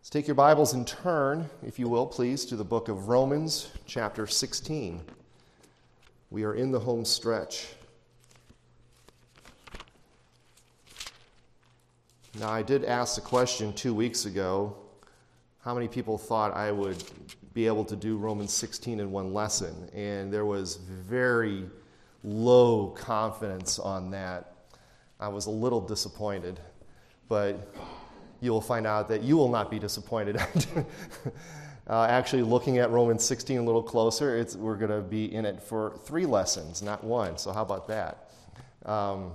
Let's take your Bibles and turn, if you will, please, to the book of Romans, chapter 16. We are in the home stretch. Now, I did ask the question two weeks ago how many people thought I would be able to do Romans 16 in one lesson? And there was very low confidence on that. I was a little disappointed, but you will find out that you will not be disappointed. uh, actually, looking at Romans 16 a little closer, we're going to be in it for three lessons, not one. So, how about that? Um,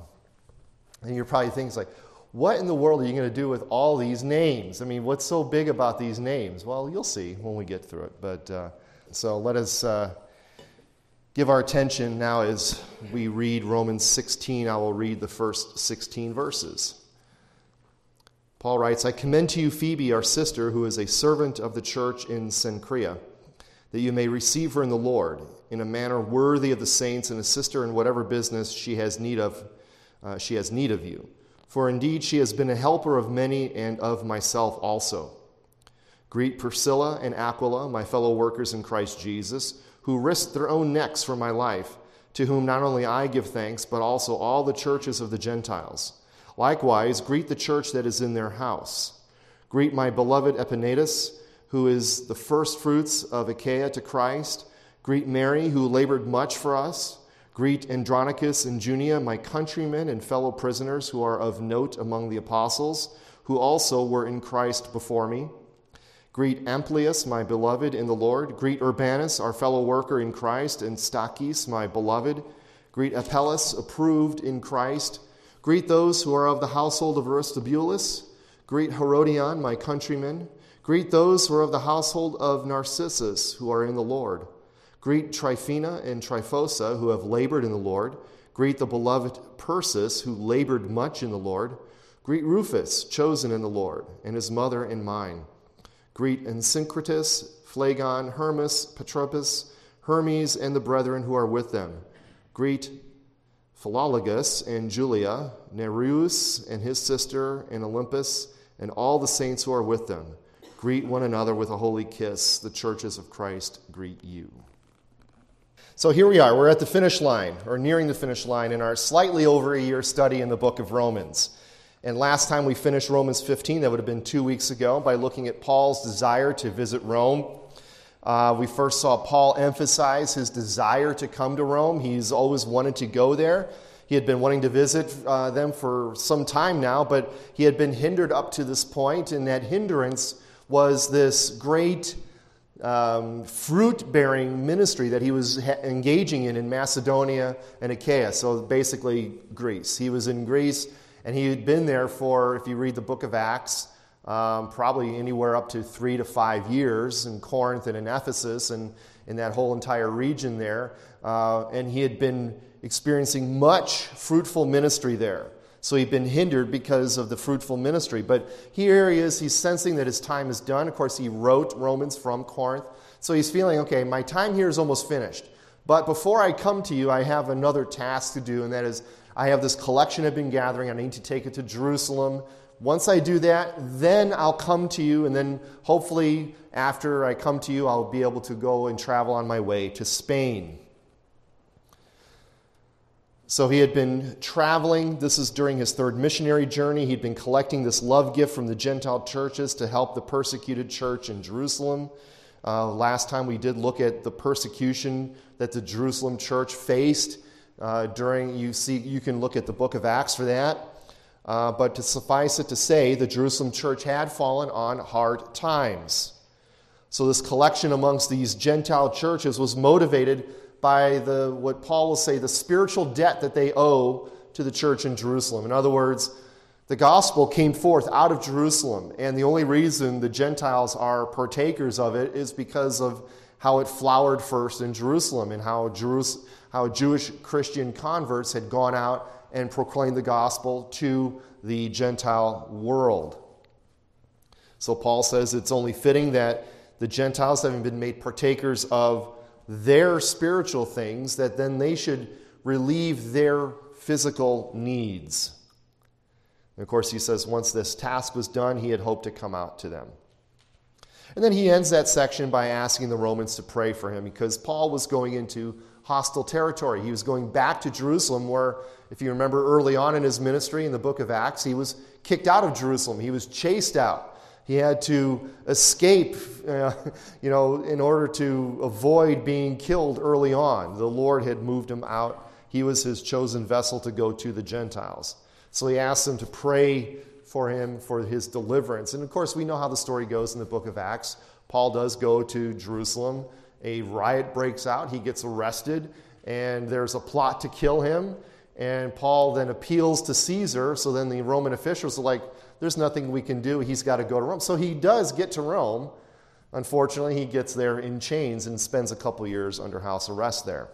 and you're probably thinking, like, what in the world are you going to do with all these names? I mean, what's so big about these names? Well, you'll see when we get through it. But uh, so let us uh, give our attention now as we read Romans 16. I will read the first 16 verses. Paul writes, I commend to you Phoebe, our sister, who is a servant of the church in Cenchrea, that you may receive her in the Lord in a manner worthy of the saints and a sister in whatever business she has need of, uh, she has need of you. For indeed she has been a helper of many and of myself also. Greet Priscilla and Aquila, my fellow workers in Christ Jesus, who risked their own necks for my life, to whom not only I give thanks, but also all the churches of the Gentiles. Likewise, greet the church that is in their house. Greet my beloved Epaenetus, who is the first fruits of Achaia to Christ. Greet Mary, who labored much for us. Greet Andronicus and Junia, my countrymen and fellow prisoners who are of note among the apostles, who also were in Christ before me. Greet Amplias, my beloved in the Lord. Greet Urbanus, our fellow worker in Christ, and Stachys, my beloved. Greet Apelles, approved in Christ. Greet those who are of the household of Aristobulus. Greet Herodion, my countrymen. Greet those who are of the household of Narcissus, who are in the Lord. Greet Tryphena and Tryphosa, who have labored in the Lord. Greet the beloved Persis, who labored much in the Lord. Greet Rufus, chosen in the Lord, and his mother and mine. Greet Asyncritus, Phlegon, Hermas, Patrobas, Hermes, and the brethren who are with them. Greet Philologus and Julia, Nereus and his sister, and Olympas, and all the saints who are with them. Greet one another with a holy kiss. The churches of Christ greet you. So here we are. We're at the finish line, or nearing the finish line, in our slightly over a year study in the book of Romans. And last time we finished Romans 15, that would have been two weeks ago, by looking at Paul's desire to visit Rome. Uh, we first saw Paul emphasize his desire to come to Rome. He's always wanted to go there. He had been wanting to visit uh, them for some time now, but he had been hindered up to this point, and that hindrance was this great um, fruit bearing ministry that he was ha- engaging in in Macedonia and Achaia, so basically Greece. He was in Greece, and he had been there for, if you read the book of Acts, um, probably anywhere up to three to five years in Corinth and in Ephesus and in that whole entire region there. Uh, and he had been experiencing much fruitful ministry there. So he'd been hindered because of the fruitful ministry. But here he is, he's sensing that his time is done. Of course, he wrote Romans from Corinth. So he's feeling, okay, my time here is almost finished. But before I come to you, I have another task to do, and that is I have this collection I've been gathering. I need to take it to Jerusalem once I do that, then I'll come to you, and then hopefully after I come to you, I'll be able to go and travel on my way to Spain. So he had been traveling. This is during his third missionary journey. He'd been collecting this love gift from the Gentile churches to help the persecuted church in Jerusalem. Uh, last time we did look at the persecution that the Jerusalem church faced uh, during. You see, you can look at the book of Acts for that. Uh, but to suffice it to say, the Jerusalem church had fallen on hard times. So, this collection amongst these Gentile churches was motivated by the, what Paul will say, the spiritual debt that they owe to the church in Jerusalem. In other words, the gospel came forth out of Jerusalem, and the only reason the Gentiles are partakers of it is because of how it flowered first in Jerusalem and how, how Jewish Christian converts had gone out and proclaim the gospel to the Gentile world. So Paul says it's only fitting that the Gentiles, having been made partakers of their spiritual things, that then they should relieve their physical needs. And of course, he says once this task was done, he had hoped to come out to them. And then he ends that section by asking the Romans to pray for him because Paul was going into hostile territory. He was going back to Jerusalem, where, if you remember early on in his ministry in the book of Acts, he was kicked out of Jerusalem. He was chased out. He had to escape, uh, you know, in order to avoid being killed early on. The Lord had moved him out. He was his chosen vessel to go to the Gentiles. So he asked them to pray for him for his deliverance. And of course, we know how the story goes in the book of Acts. Paul does go to Jerusalem. A riot breaks out. He gets arrested, and there's a plot to kill him. And Paul then appeals to Caesar. So then the Roman officials are like, there's nothing we can do. He's got to go to Rome. So he does get to Rome. Unfortunately, he gets there in chains and spends a couple years under house arrest there.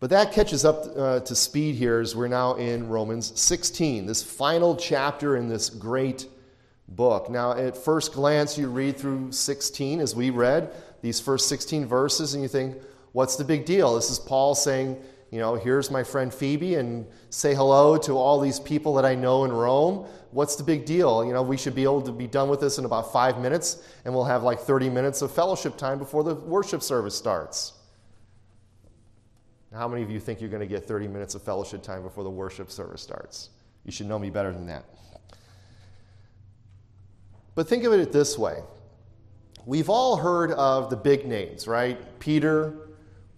But that catches up uh, to speed here as we're now in Romans 16, this final chapter in this great book. Now, at first glance, you read through 16 as we read these first 16 verses, and you think, what's the big deal? This is Paul saying, you know, here's my friend Phoebe, and say hello to all these people that I know in Rome. What's the big deal? You know, we should be able to be done with this in about five minutes, and we'll have like 30 minutes of fellowship time before the worship service starts. How many of you think you're going to get 30 minutes of fellowship time before the worship service starts? You should know me better than that. But think of it this way we've all heard of the big names, right? Peter,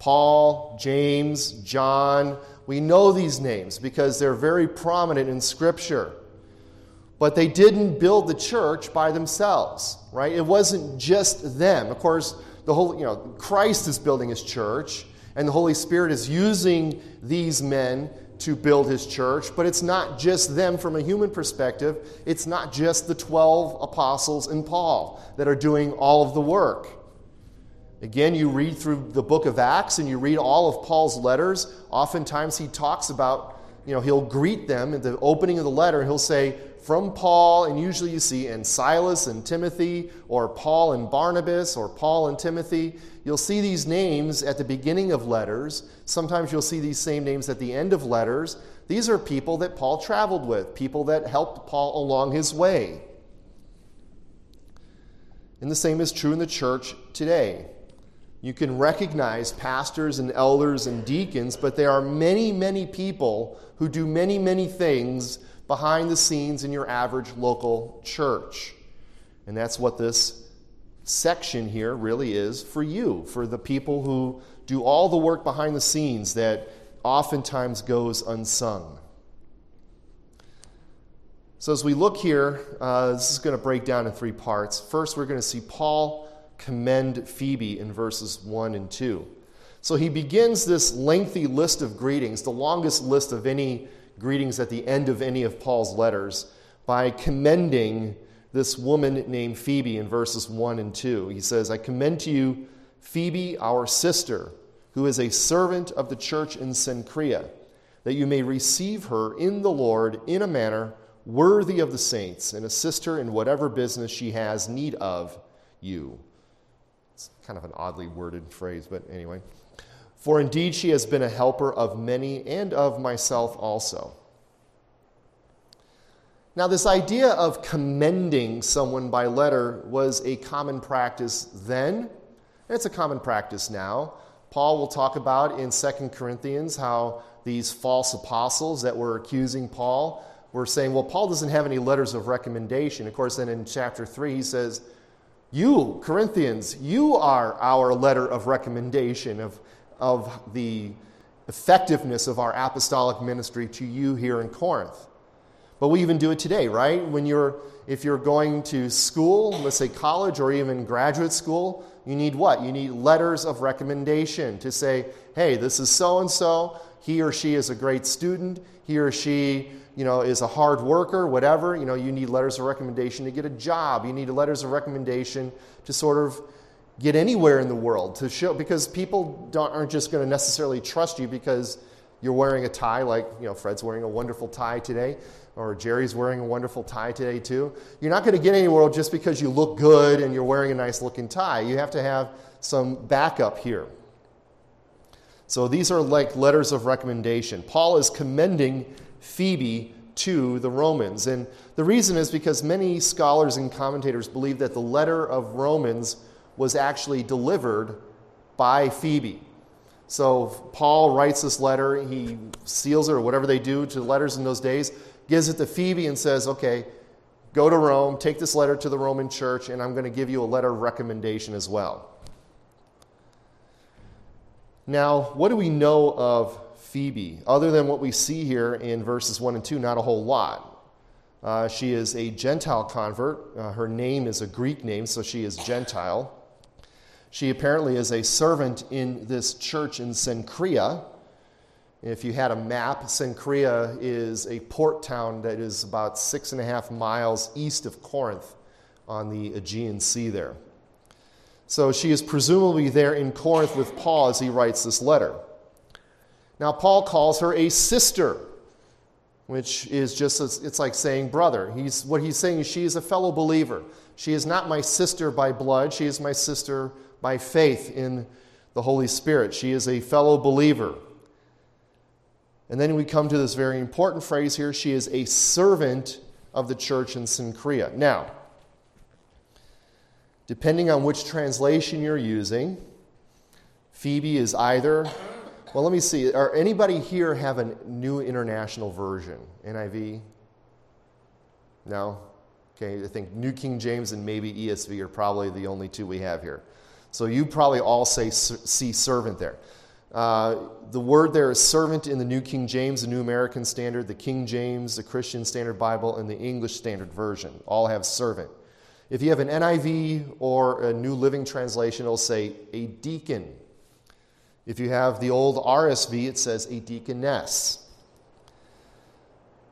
Paul, James, John. We know these names because they're very prominent in Scripture. But they didn't build the church by themselves, right? It wasn't just them. Of course, the whole, you know, Christ is building his church. And the Holy Spirit is using these men to build his church, but it's not just them from a human perspective. It's not just the 12 apostles and Paul that are doing all of the work. Again, you read through the book of Acts and you read all of Paul's letters. Oftentimes he talks about, you know, he'll greet them at the opening of the letter. He'll say, from Paul, and usually you see and Silas and Timothy, or Paul and Barnabas, or Paul and Timothy. You'll see these names at the beginning of letters. Sometimes you'll see these same names at the end of letters. These are people that Paul traveled with, people that helped Paul along his way. And the same is true in the church today. You can recognize pastors and elders and deacons, but there are many, many people who do many, many things behind the scenes in your average local church. And that's what this section here really is for you, for the people who do all the work behind the scenes that oftentimes goes unsung. So, as we look here, uh, this is going to break down in three parts. First, we're going to see Paul commend Phoebe in verses 1 and 2. So, he begins this lengthy list of greetings, the longest list of any greetings at the end of any of Paul's letters, by commending this woman named Phoebe in verses 1 and 2. He says, I commend to you Phoebe, our sister, who is a servant of the church in Cenchrea, that you may receive her in the Lord in a manner worthy of the saints, and assist her in whatever business she has need of you. It's kind of an oddly worded phrase, but anyway. For indeed she has been a helper of many and of myself also. Now, this idea of commending someone by letter was a common practice then, and it's a common practice now. Paul will talk about in 2 Corinthians how these false apostles that were accusing Paul were saying, well, Paul doesn't have any letters of recommendation. Of course, then in chapter 3, he says, You, Corinthians, you are our letter of recommendation of, of the effectiveness of our apostolic ministry to you here in Corinth. But we even do it today, right? When you're, if you're going to school, let's say college or even graduate school, you need what? You need letters of recommendation to say, hey, this is so and so. He or she is a great student. He or she, you know, is a hard worker, whatever. You know, you need letters of recommendation to get a job. You need letters of recommendation to sort of get anywhere in the world to show because people aren't just going to necessarily trust you because you're wearing a tie like you know fred's wearing a wonderful tie today or Jerry's wearing a wonderful tie today too. You're not going to get anywhere just because you look good and you're wearing a nice looking tie. You have to have some backup here. So these are like letters of recommendation. Paul is commending Phoebe to the Romans. And the reason is because many scholars and commentators believe that the letter of Romans was actually delivered by Phoebe. So Paul writes this letter, he seals it or whatever they do to letters in those days, gives it to Phoebe and says, okay, go to Rome, take this letter to the Roman church, and I'm going to give you a letter of recommendation as well. Now, what do we know of Phoebe? Other than what we see here in verses 1 and 2, not a whole lot. Uh, she is a Gentile convert. Uh, her name is a Greek name, so she is Gentile. She apparently is a servant in this church in Cenchrea. If you had a map, Cenchrea is a port town that is about six and a half miles east of Corinth on the Aegean Sea there. So she is presumably there in Corinth with Paul as he writes this letter. Now, Paul calls her a sister, which is just, it's like saying brother. He's, what he's saying is she is a fellow believer. She is not my sister by blood, she is my sister by faith in the Holy Spirit. She is a fellow believer. And then we come to this very important phrase here she is a servant of the church in Cenchrea. Now, depending on which translation you're using, Phoebe is either, well, let me see, are anybody here have a new international version? NIV? No? Okay, I think New King James and maybe ESV are probably the only two we have here. So you probably all say see servant there. Uh, the word there is servant in the New King James, the New American Standard, the King James, the Christian Standard Bible, and the English Standard Version. All have servant. If you have an NIV or a New Living Translation, it'll say a deacon. If you have the old RSV, it says a deaconess.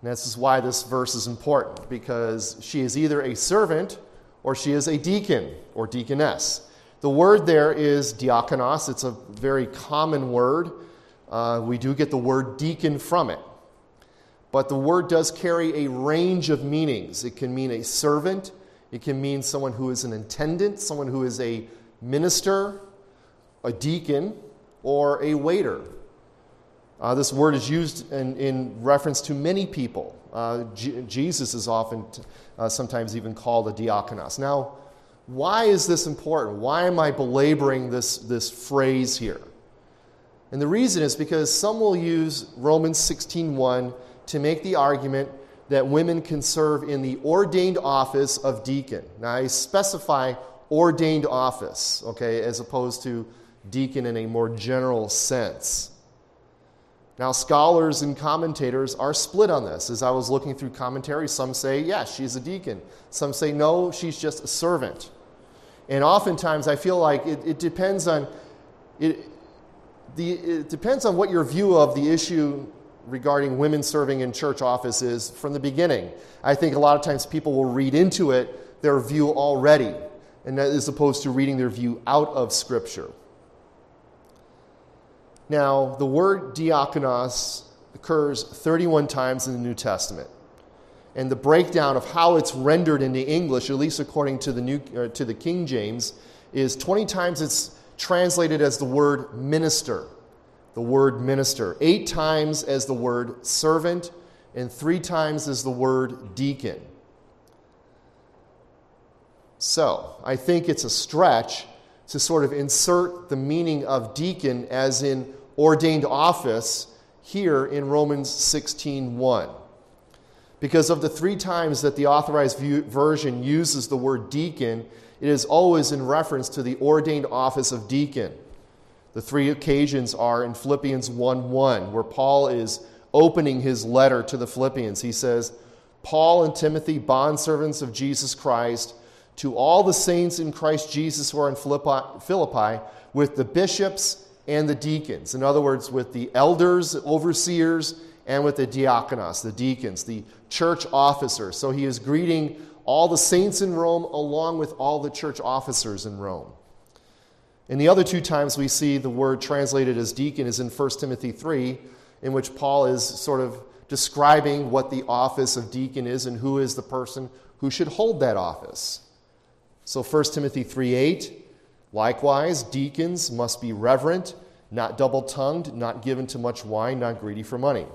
And this is why this verse is important, because she is either a servant or she is a deacon or deaconess. The word there is diakonos. It's a very common word. Uh, we do get the word deacon from it. But the word does carry a range of meanings. It can mean a servant, it can mean someone who is an attendant, someone who is a minister, a deacon, or a waiter. Uh, this word is used in, in, reference to many people. Uh, G- Jesus is often, t- uh, sometimes even called a diakonos. Now, why is this important? Why am I belaboring this, this phrase here? And the reason is because some will use Romans 16:1 to make the argument that women can serve in the ordained office of deacon. Now I specify ordained office, okay, as opposed to deacon in a more general sense. Now, scholars and commentators are split on this. As I was looking through commentaries, some say, yes, she's a deacon. Some say, no, she's just a servant. And oftentimes I feel like it, it depends on it, the, it depends on what your view of the issue regarding women serving in church office is from the beginning. I think a lot of times people will read into it their view already, and as opposed to reading their view out of Scripture. Now, the word diakonos occurs 31 times in the New Testament and the breakdown of how it's rendered into English, at least according to the, New, uh, to the King James, is 20 times it's translated as the word minister. The word minister. Eight times as the word servant, and three times as the word deacon. So, I think it's a stretch to sort of insert the meaning of deacon as in ordained office here in Romans 16:1 because of the three times that the authorized version uses the word deacon, it is always in reference to the ordained office of deacon. The three occasions are in Philippians 1 1, where Paul is opening his letter to the Philippians. He says, Paul and Timothy, bondservants of Jesus Christ, to all the saints in Christ Jesus who are in Philippi, with the bishops and the deacons. In other words, with the elders, overseers, and with the diakonos, the deacons, the church officers. So he is greeting all the saints in Rome along with all the church officers in Rome. In the other two times we see the word translated as deacon is in 1 Timothy 3, in which Paul is sort of describing what the office of deacon is and who is the person who should hold that office. So 1 Timothy 3 8, likewise, deacons must be reverent, not double tongued, not given to much wine, not greedy for money.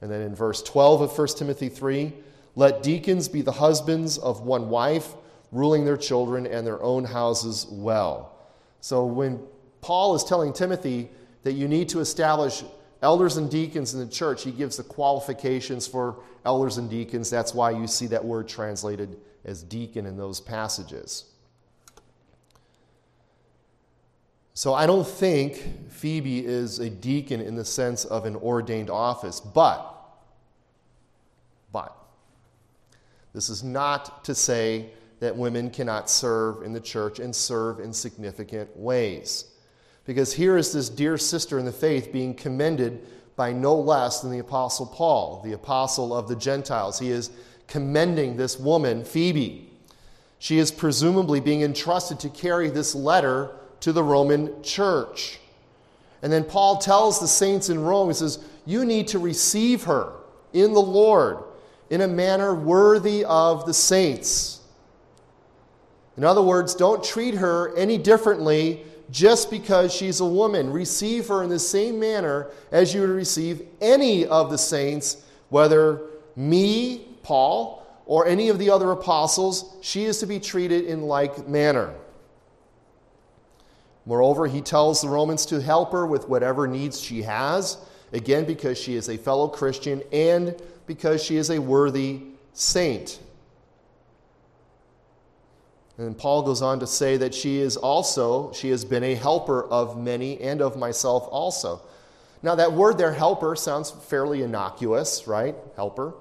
And then in verse 12 of 1 Timothy 3, let deacons be the husbands of one wife, ruling their children and their own houses well. So when Paul is telling Timothy that you need to establish elders and deacons in the church, he gives the qualifications for elders and deacons. That's why you see that word translated as deacon in those passages. So I don't think Phoebe is a deacon in the sense of an ordained office, but, but, this is not to say that women cannot serve in the church and serve in significant ways. Because here is this dear sister in the faith being commended by no less than the Apostle Paul, the apostle of the Gentiles. He is commending this woman, Phoebe. She is presumably being entrusted to carry this letter to the Roman church. And then Paul tells the saints in Rome, he says, You need to receive her in the Lord in a manner worthy of the saints. In other words, don't treat her any differently just because she's a woman. Receive her in the same manner as you would receive any of the saints, whether me, Paul, or any of the other apostles. She is to be treated in like manner. Moreover, he tells the Romans to help her with whatever needs she has, again, because she is a fellow Christian and because she is a worthy saint. And Paul goes on to say that she is also, she has been a helper of many and of myself also. Now, that word there, helper, sounds fairly innocuous, right? Helper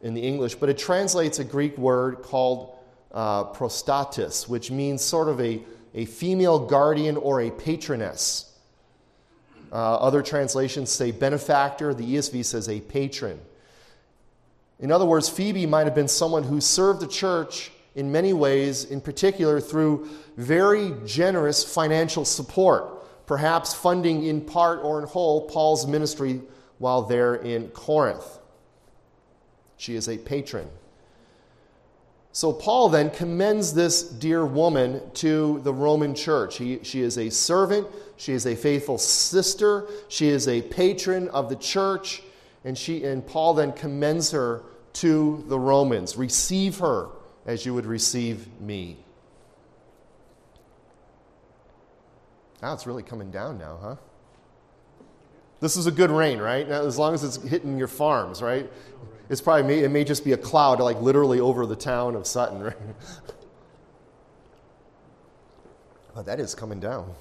in the English, but it translates a Greek word called uh, prostatis, which means sort of a a female guardian or a patroness. Uh, other translations say benefactor, the ESV says a patron. In other words, Phoebe might have been someone who served the church in many ways, in particular through very generous financial support, perhaps funding in part or in whole Paul's ministry while there in Corinth. She is a patron. So Paul then commends this dear woman to the Roman church. He, she is a servant, she is a faithful sister, she is a patron of the church, and, she, and Paul then commends her to the Romans. Receive her as you would receive me. Now it's really coming down now, huh? This is a good rain, right? Now, as long as it's hitting your farms, right? It's probably it may just be a cloud like literally over the town of Sutton, right? but that is coming down.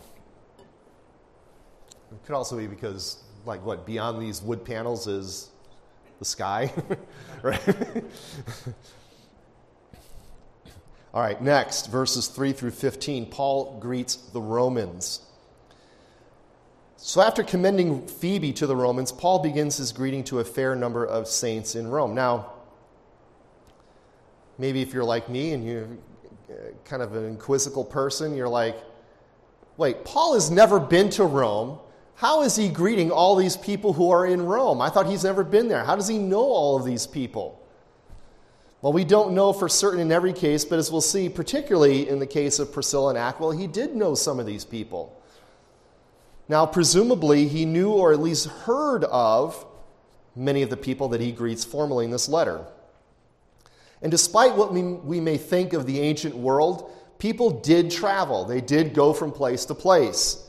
It could also be because, like, what beyond these wood panels is the sky, right? All right, next, verses 3 through 15. Paul greets the Romans. So, after commending Phoebe to the Romans, Paul begins his greeting to a fair number of saints in Rome. Now, maybe if you're like me and you're uh, kind of an inquisical person, you're like, wait, Paul has never been to Rome. How is he greeting all these people who are in Rome? I thought he's never been there. How does he know all of these people? Well, we don't know for certain in every case, but as we'll see, particularly in the case of Priscilla and Aquila, he did know some of these people. Now, presumably, he knew or at least heard of many of the people that he greets formally in this letter. And despite what we, may think of the ancient world, people did travel. They did go from place to place.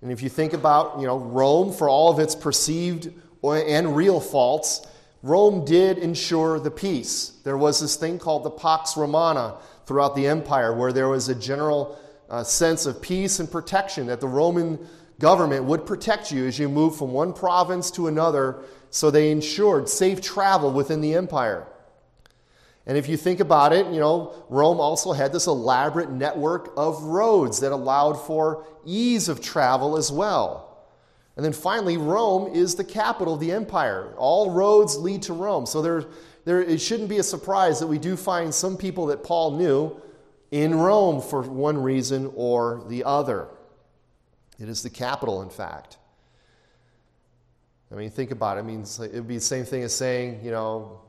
And if you think about, you know, Rome, for all of its perceived and real faults, Rome did ensure the peace. There was this thing called the Pax Romana throughout the empire, where there was a general uh, sense of peace and protection that the Roman government would protect you as you move from one province to another, so they ensured safe travel within the empire. And if you think about it, you know, Rome also had this elaborate network of roads that allowed for ease of travel as well. And then finally, Rome is the capital of the empire. All roads lead to Rome. So there, there, it shouldn't be a surprise that we do find some people that Paul knew in Rome for one reason or the other. It is the capital, in fact. I mean, think about it. I mean, it would be the same thing as saying, you know,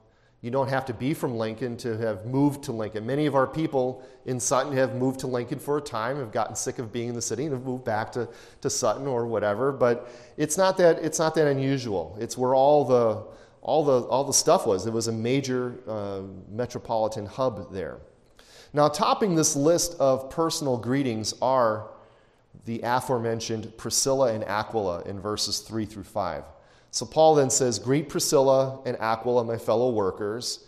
you don't have to be from Lincoln to have moved to Lincoln. Many of our people in Sutton have moved to Lincoln for a time, have gotten sick of being in the city, and have moved back to, to Sutton or whatever. But it's not that it's not that unusual. It's where all the all the, all the stuff was. It was a major uh, metropolitan hub there. Now, topping this list of personal greetings are the aforementioned Priscilla and Aquila in verses 3 through 5. So Paul then says, Greet Priscilla and Aquila, my fellow workers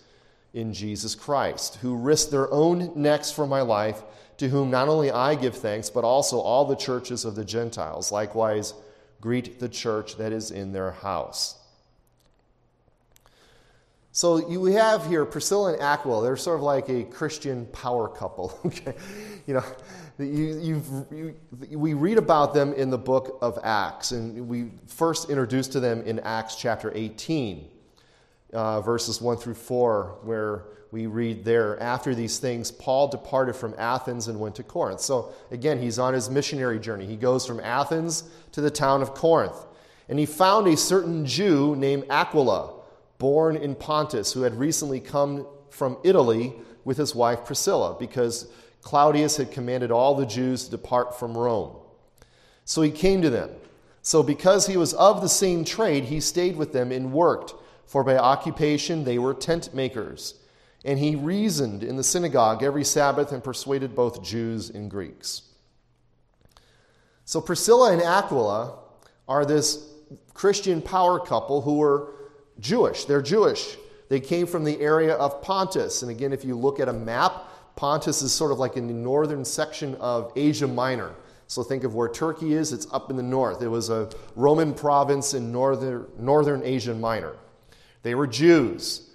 in Jesus Christ, who risked their own necks for my life, to whom not only I give thanks, but also all the churches of the Gentiles. Likewise, greet the church that is in their house. So you, we have here Priscilla and Aquila. They're sort of like a Christian power couple. Okay, you know, you, you, we read about them in the book of Acts, and we first introduced to them in Acts chapter 18, uh, verses 1 through 4, where we read there, after these things, Paul departed from Athens and went to Corinth. So again, he's on his missionary journey. He goes from Athens to the town of Corinth, and he found a certain Jew named Aquila, born in Pontus, who had recently come from Italy with his wife Priscilla, because Claudius had commanded all the Jews to depart from Rome. So he came to them. So, because he was of the same trade, he stayed with them and worked, for by occupation they were tent makers. And he reasoned in the synagogue every Sabbath and persuaded both Jews and Greeks. So, Priscilla and Aquila are this Christian power couple who were Jewish. They're Jewish. They came from the area of Pontus. And again, if you look at a map, Pontus is sort of like in the northern section of Asia Minor. So think of where Turkey is, it's up in the north. It was a Roman province in northern, northern Asia Minor. They were Jews.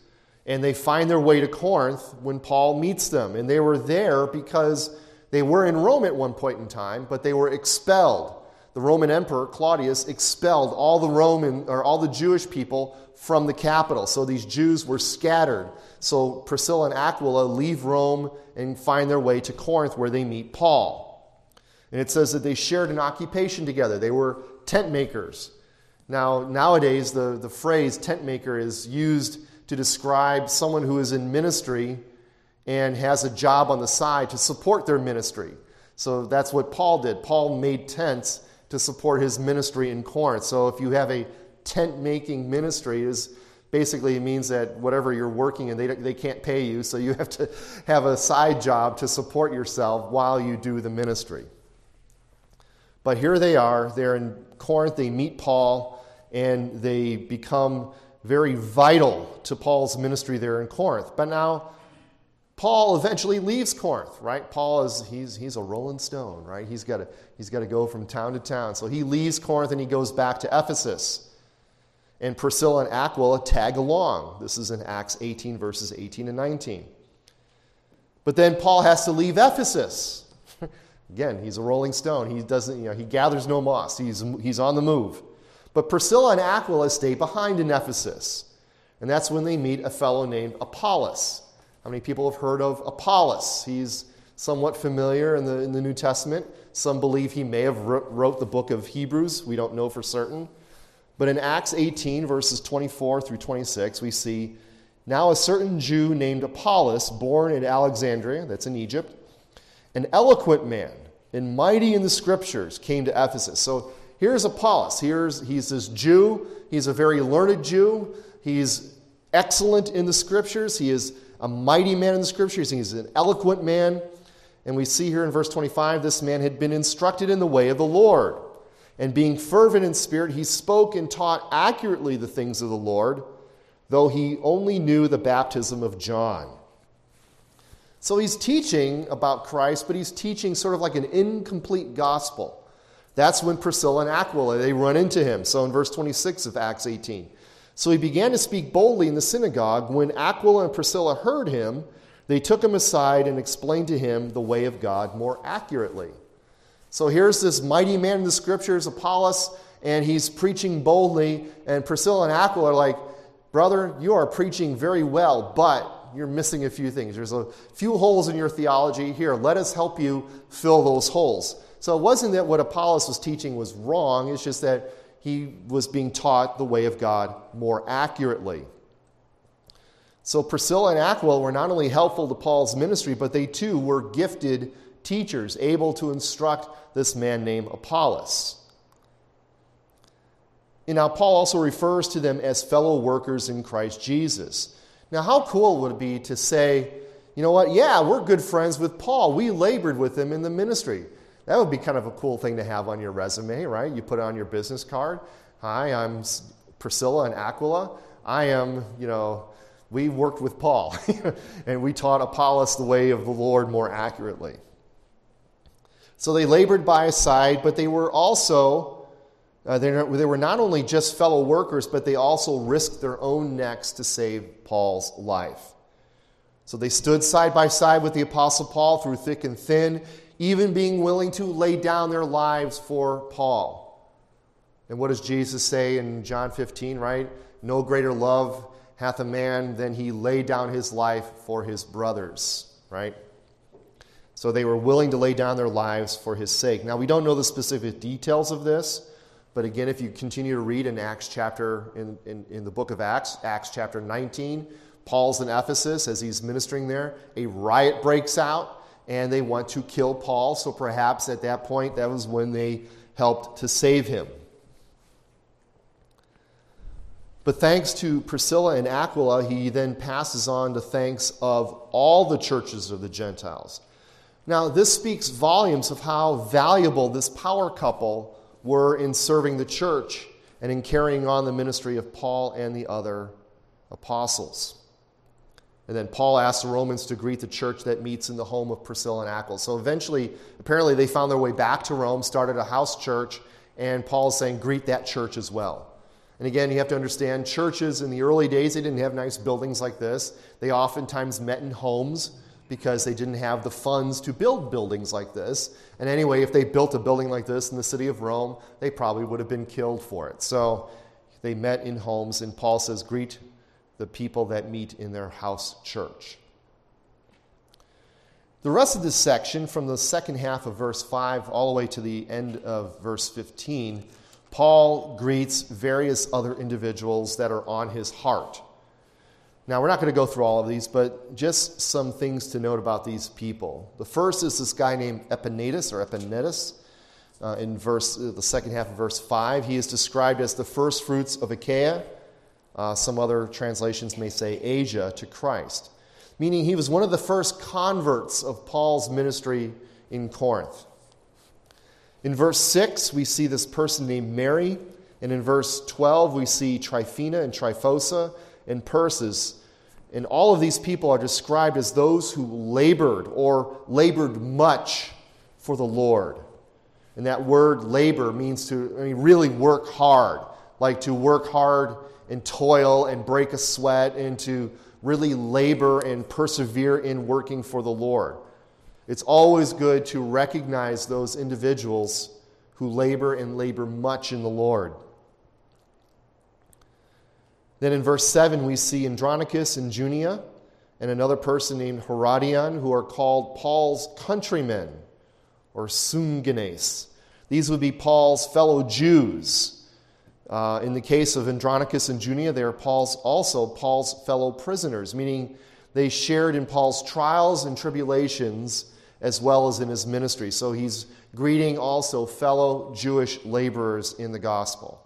And they find their way to Corinth when Paul meets them. And they were there because they were in Rome at one point in time, but they were expelled. The Roman Emperor Claudius expelled all the Roman or all the Jewish people from the capital. So these Jews were scattered. So Priscilla and Aquila leave Rome and find their way to Corinth where they meet Paul. And it says that they shared an occupation together. They were tent makers. Now, nowadays, the, the phrase tent maker is used to describe someone who is in ministry and has a job on the side to support their ministry. So that's what Paul did. Paul made tents to support his ministry in Corinth. So if you have a tent making ministry is basically it means that whatever you're working in, they, they can't pay you, so you have to have a side job to support yourself while you do the ministry. But here they are, they're in Corinth, they meet Paul, and they become very vital to Paul's ministry there in Corinth. But now, Paul eventually leaves Corinth, right? Paul is he's he's a rolling stone, right? He's got he's got to go from town to town. So he leaves Corinth and he goes back to Ephesus and Priscilla and Aquila tag along. This is in Acts 18, verses 18 and 19. But then Paul has to leave Ephesus. Again, he's a rolling stone. He doesn't, you know, he gathers no moss. He's, he's on the move. But Priscilla and Aquila stay behind in Ephesus. And that's when they meet a fellow named Apollos. How many people have heard of Apollos? He's somewhat familiar in the, in the New Testament. Some believe he may have wrote the book of Hebrews. We don't know for certain. But in Acts 18, verses 24 through 26, we see now a certain Jew named Apollos, born in Alexandria, that's in Egypt, an eloquent man and mighty in the scriptures, came to Ephesus. So here's Apollos. Here's, he's this Jew. He's a very learned Jew. He's excellent in the scriptures. He is a mighty man in the scriptures. He's an eloquent man. And we see here in verse 25 this man had been instructed in the way of the Lord. And being fervent in spirit, he spoke and taught accurately the things of the Lord, though he only knew the baptism of John. So he's teaching about Christ, but he's teaching sort of like an incomplete gospel. That's when Priscilla and Aquila they run into him. So in verse 26 of Acts 18. So he began to speak boldly in the synagogue. When Aquila and Priscilla heard him, they took him aside and explained to him the way of God more accurately. So here's this mighty man in the scriptures, Apollos, and he's preaching boldly. And Priscilla and Aquila are like, Brother, you are preaching very well, but you're missing a few things. There's a few holes in your theology. Here, let us help you fill those holes. So it wasn't that what Apollos was teaching was wrong, it's just that he was being taught the way of God more accurately. So Priscilla and Aquila were not only helpful to Paul's ministry, but they too were gifted teachers, able to instruct this man named Apollos. And now Paul also refers to them as fellow workers in Christ Jesus. Now, how cool would it be to say, you know what, yeah, we're good friends with Paul. We labored with him in the ministry. That would be kind of a cool thing to have on your resume, right? You put it on your business card. Hi, I'm Priscilla and Aquila. I am, you know, we worked with Paul and we taught Apollos the way of the Lord more accurately. So they labored by his side, but they were also, uh, they, they were not only just fellow workers, but they also risked their own necks to save Paul's life. So they stood side by side with the Apostle Paul through thick and thin, even being willing to lay down their lives for Paul. And what does Jesus say in John 15, right? No greater love hath a man than he laid down his life for his brothers, right? So they were willing to lay down their lives for his sake. Now, we don't know the specific details of this, but again, if you continue to read in Acts chapter, in, in, in the book of Acts, Acts chapter 19, Paul's in Ephesus as he's ministering there. A riot breaks out, and they want to kill Paul. So perhaps at that point, that was when they helped to save him. But thanks to Priscilla and Aquila, he then passes on to thanks of all the churches of the Gentiles. Now, this speaks volumes of how valuable this power couple were in serving the church and in carrying on the ministry of Paul and the other apostles. And then Paul asks the Romans to greet the church that meets in the home of Priscilla and Aquila. So eventually, apparently, they found their way back to Rome, started a house church, and Paul's saying, greet that church as well. And again, you have to understand churches in the early days, they didn't have nice buildings like this. They oftentimes met in homes because they didn't have the funds to build buildings like this. And anyway, if they built a building like this in the city of Rome, they probably would have been killed for it. So they met in homes, and Paul says, Greet the people that meet in their house church. The rest of this section, from the second half of verse 5 all the way to the end of verse 15, Paul greets various other individuals that are on his heart. Now, we're not going to go through all of these, but just some things to note about these people. The first is this guy named Epinetus or Epaenetus. Uh, in verse, uh, the second half of verse 5, he is described as the first fruits of Achaia. Uh, some other translations may say Asia to Christ, meaning he was one of the first converts of Paul's ministry in Corinth. In verse 6, we see this person named Mary. And in verse 12, we see Tryphena and Tryphosa and Persis. And all of these people are described as those who labored or labored much for the Lord. And that word labor means to I mean, really work hard, like to work hard and toil and break a sweat and to really labor and persevere in working for the Lord. It's always good to recognize those individuals who labor and labor much in the Lord. Then in verse 7, we see Andronicus and Junia and another person named Herodion who are called Paul's countrymen or Syngenes. These would be Paul's fellow Jews. Uh, in the case of Andronicus and Junia, they are Paul's also Paul's fellow prisoners, meaning they shared in Paul's trials and tribulations as well as in his ministry. So he's greeting also fellow Jewish laborers in the gospel.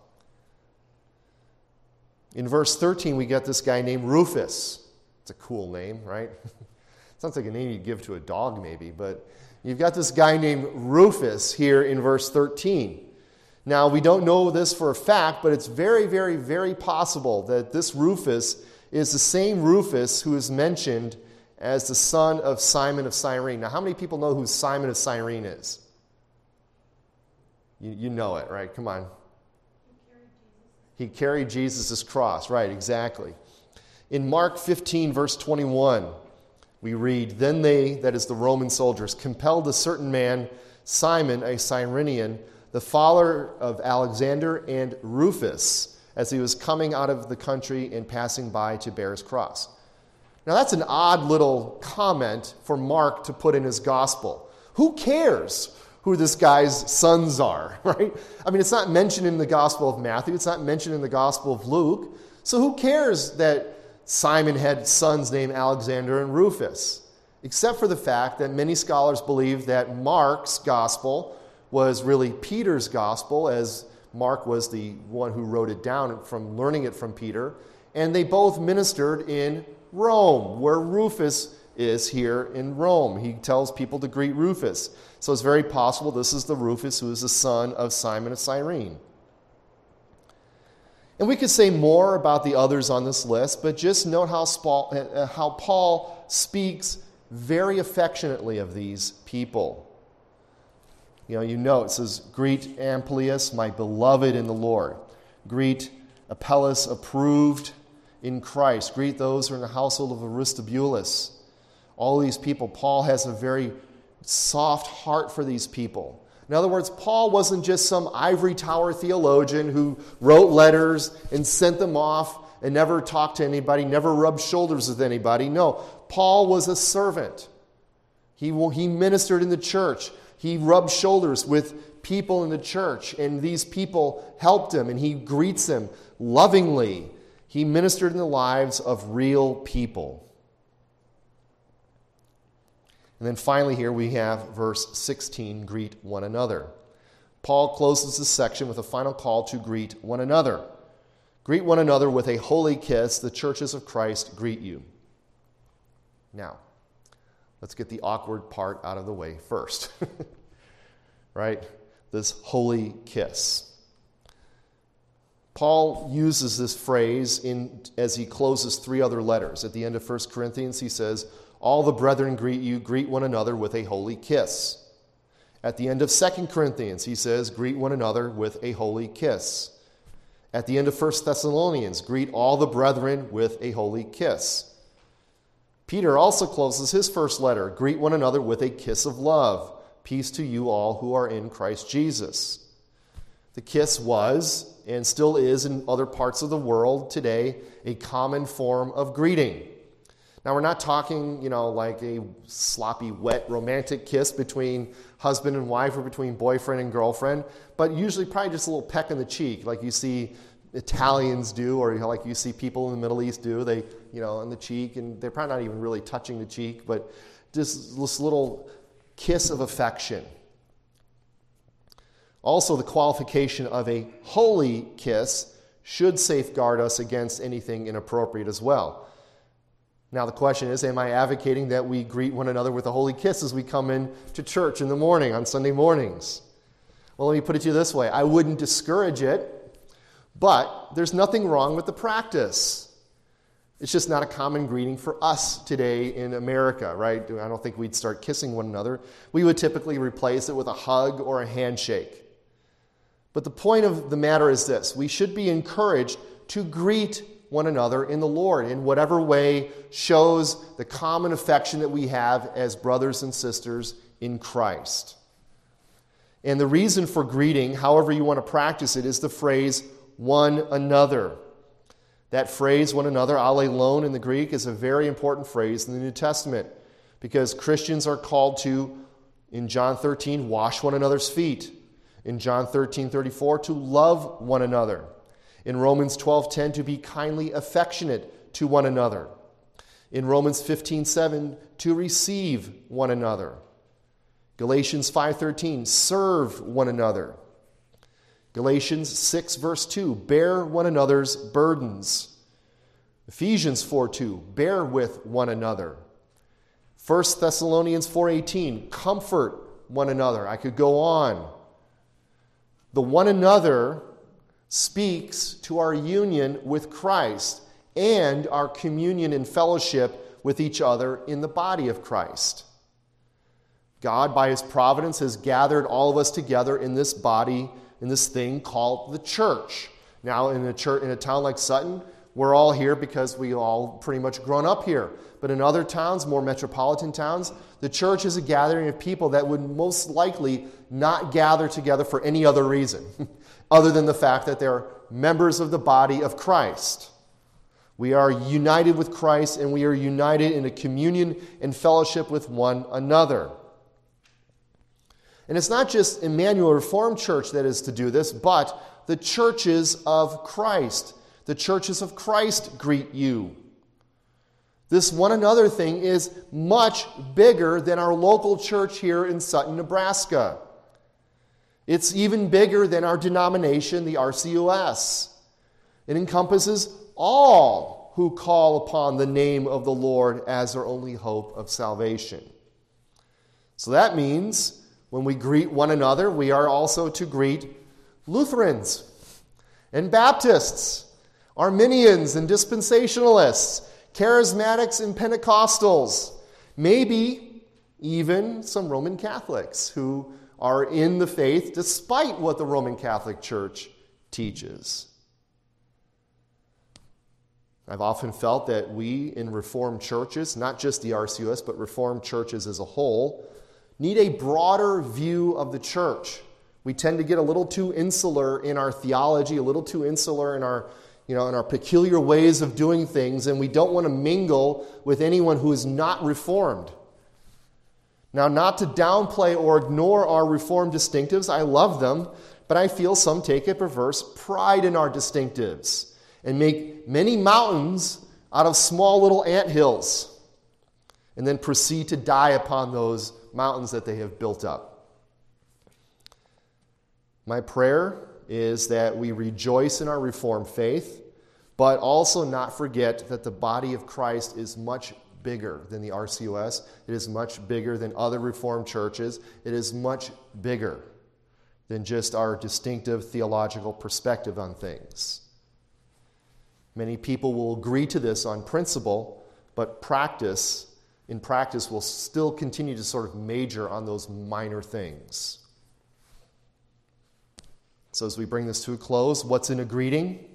In verse 13, we get this guy named Rufus. It's a cool name, right? Sounds like a name you'd give to a dog, maybe, but you've got this guy named Rufus here in verse 13. Now, we don't know this for a fact, but it's very, very, very possible that this Rufus is the same Rufus who is mentioned as the son of Simon of Cyrene. Now, how many people know who Simon of Cyrene is? You, you know it, right? Come on. He carried Jesus' cross, right, exactly. In Mark 15, verse 21, we read Then they, that is the Roman soldiers, compelled a certain man, Simon, a Cyrenian, the father of Alexander and Rufus, as he was coming out of the country and passing by to bear his cross. Now, that's an odd little comment for Mark to put in his gospel. Who cares who this guy's sons are, right? I mean, it's not mentioned in the gospel of Matthew, it's not mentioned in the gospel of Luke. So, who cares that Simon had sons named Alexander and Rufus? Except for the fact that many scholars believe that Mark's gospel was really Peter's gospel, as Mark was the one who wrote it down from learning it from Peter. And they both ministered in Rome, where Rufus is here in Rome. He tells people to greet Rufus. So it's very possible this is the Rufus who is the son of Simon of Cyrene. And we could say more about the others on this list, but just note how, uh, how Paul speaks very affectionately of these people. You know, you know, it says, Greet Amplias, my beloved in the Lord. Greet Apelles, approved in Christ. Greet those who are in the household of Aristobulus. All these people, Paul has a very soft heart for these people. In other words, Paul wasn't just some ivory tower theologian who wrote letters and sent them off and never talked to anybody, never rubbed shoulders with anybody. No, Paul was a servant. He, he ministered in the church. He rubbed shoulders with people in the church, and these people helped him, and he greets them lovingly. He ministered in the lives of real people. And then finally, here we have verse 16 greet one another. Paul closes this section with a final call to greet one another. Greet one another with a holy kiss. The churches of Christ greet you. Now, let's get the awkward part out of the way first. right? This holy kiss. Paul uses this phrase in, as he closes three other letters. At the end of 1 Corinthians, he says, all the brethren greet you, greet one another with a holy kiss. At the end of 2 Corinthians, he says, greet one another with a holy kiss. At the end of 1 Thessalonians, greet all the brethren with a holy kiss. Peter also closes his first letter, greet one another with a kiss of love. Peace to you all who are in Christ Jesus. The kiss was, and still is in other parts of the world today, a common form of greeting. Now, we're not talking, you know, like a sloppy, wet, romantic kiss between husband and wife or between boyfriend and girlfriend, but usually probably just a little peck in the cheek, like you see Italians do, or like you see people in the Middle East do. They, you know, in the cheek, and they're probably not even really touching the cheek, but just this little kiss of affection. Also, the qualification of a holy kiss should safeguard us against anything inappropriate as well. Now, the question is Am I advocating that we greet one another with a holy kiss as we come in to church in the morning on Sunday mornings? Well, let me put it to you this way I wouldn't discourage it, but there's nothing wrong with the practice. It's just not a common greeting for us today in America, right? I don't think we'd start kissing one another. We would typically replace it with a hug or a handshake. But the point of the matter is this we should be encouraged to greet one another in the Lord in whatever way shows the common affection that we have as brothers and sisters in Christ. And the reason for greeting, however you want to practice it, is the phrase one another. That phrase, one another, allelon in the Greek, is a very important phrase in the New Testament because Christians are called to, in John 13, wash one another's feet. In John 13, 34, to love one another. In Romans 12:10 to be kindly affectionate to one another. In Romans 15:7 to receive one another. Galatians 5:13 serve one another. Galatians 6 verse 2 bear one another's burdens. Ephesians 4:2 bear with one another. 1 Thessalonians 4:18 comfort one another. I could go on. The one another speaks to our union with Christ and our communion and fellowship with each other in the body of Christ. God, by his providence, has gathered all of us together in this body, in this thing called the church. Now, in a, church, in a town like Sutton, we're all here because we all pretty much grown up here. But in other towns, more metropolitan towns, the church is a gathering of people that would most likely not gather together for any other reason. other than the fact that they're members of the body of Christ. We are united with Christ and we are united in a communion and fellowship with one another. And it's not just Emmanuel Reformed Church that is to do this, but the churches of Christ. The churches of Christ greet you. This one another thing is much bigger than our local church here in Sutton, Nebraska. It's even bigger than our denomination, the RCUS. It encompasses all who call upon the name of the Lord as their only hope of salvation. So that means when we greet one another, we are also to greet Lutherans and Baptists, Arminians and Dispensationalists, Charismatics and Pentecostals, maybe even some Roman Catholics who are in the faith despite what the Roman Catholic Church teaches. I've often felt that we in Reformed churches, not just the RCUS, but Reformed churches as a whole, need a broader view of the church. We tend to get a little too insular in our theology, a little too insular in our, you know, in our peculiar ways of doing things, and we don't want to mingle with anyone who is not reformed. Now, not to downplay or ignore our reformed distinctives, I love them, but I feel some take a perverse pride in our distinctives and make many mountains out of small little ant hills and then proceed to die upon those mountains that they have built up. My prayer is that we rejoice in our Reformed faith, but also not forget that the body of Christ is much bigger than the RCUS. It is much bigger than other Reformed churches. It is much bigger than just our distinctive theological perspective on things. Many people will agree to this on principle, but practice, in practice, will still continue to sort of major on those minor things. So, as we bring this to a close, what's in a greeting?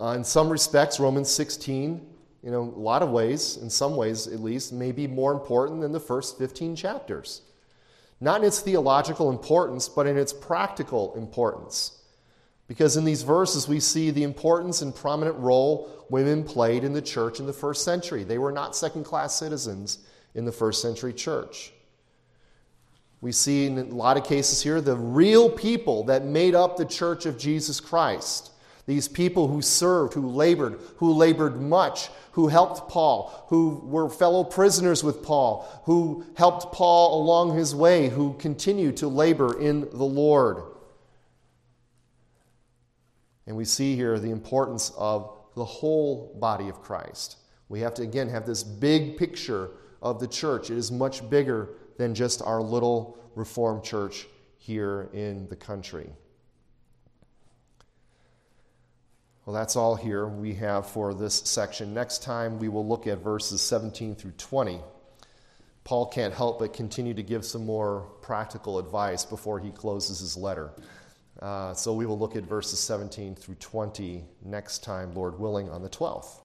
Uh, in some respects, Romans 16, you know, a lot of ways, in some ways at least, may be more important than the first 15 chapters. Not in its theological importance, but in its practical importance. Because in these verses, we see the importance and prominent role women played in the church in the first century. They were not second class citizens in the first century church. We see in a lot of cases here the real people that made up the church of Jesus Christ. These people who served, who labored, who labored much, who helped Paul, who were fellow prisoners with Paul, who helped Paul along his way, who continued to labor in the Lord. And we see here the importance of the whole body of Christ. We have to, again, have this big picture of the church. It is much bigger than just our little Reformed church here in the country. Well, that's all here we have for this section. Next time, we will look at verses 17 through 20. Paul can't help but continue to give some more practical advice before he closes his letter. Uh, so we will look at verses 17 through 20 next time, Lord willing, on the 12th.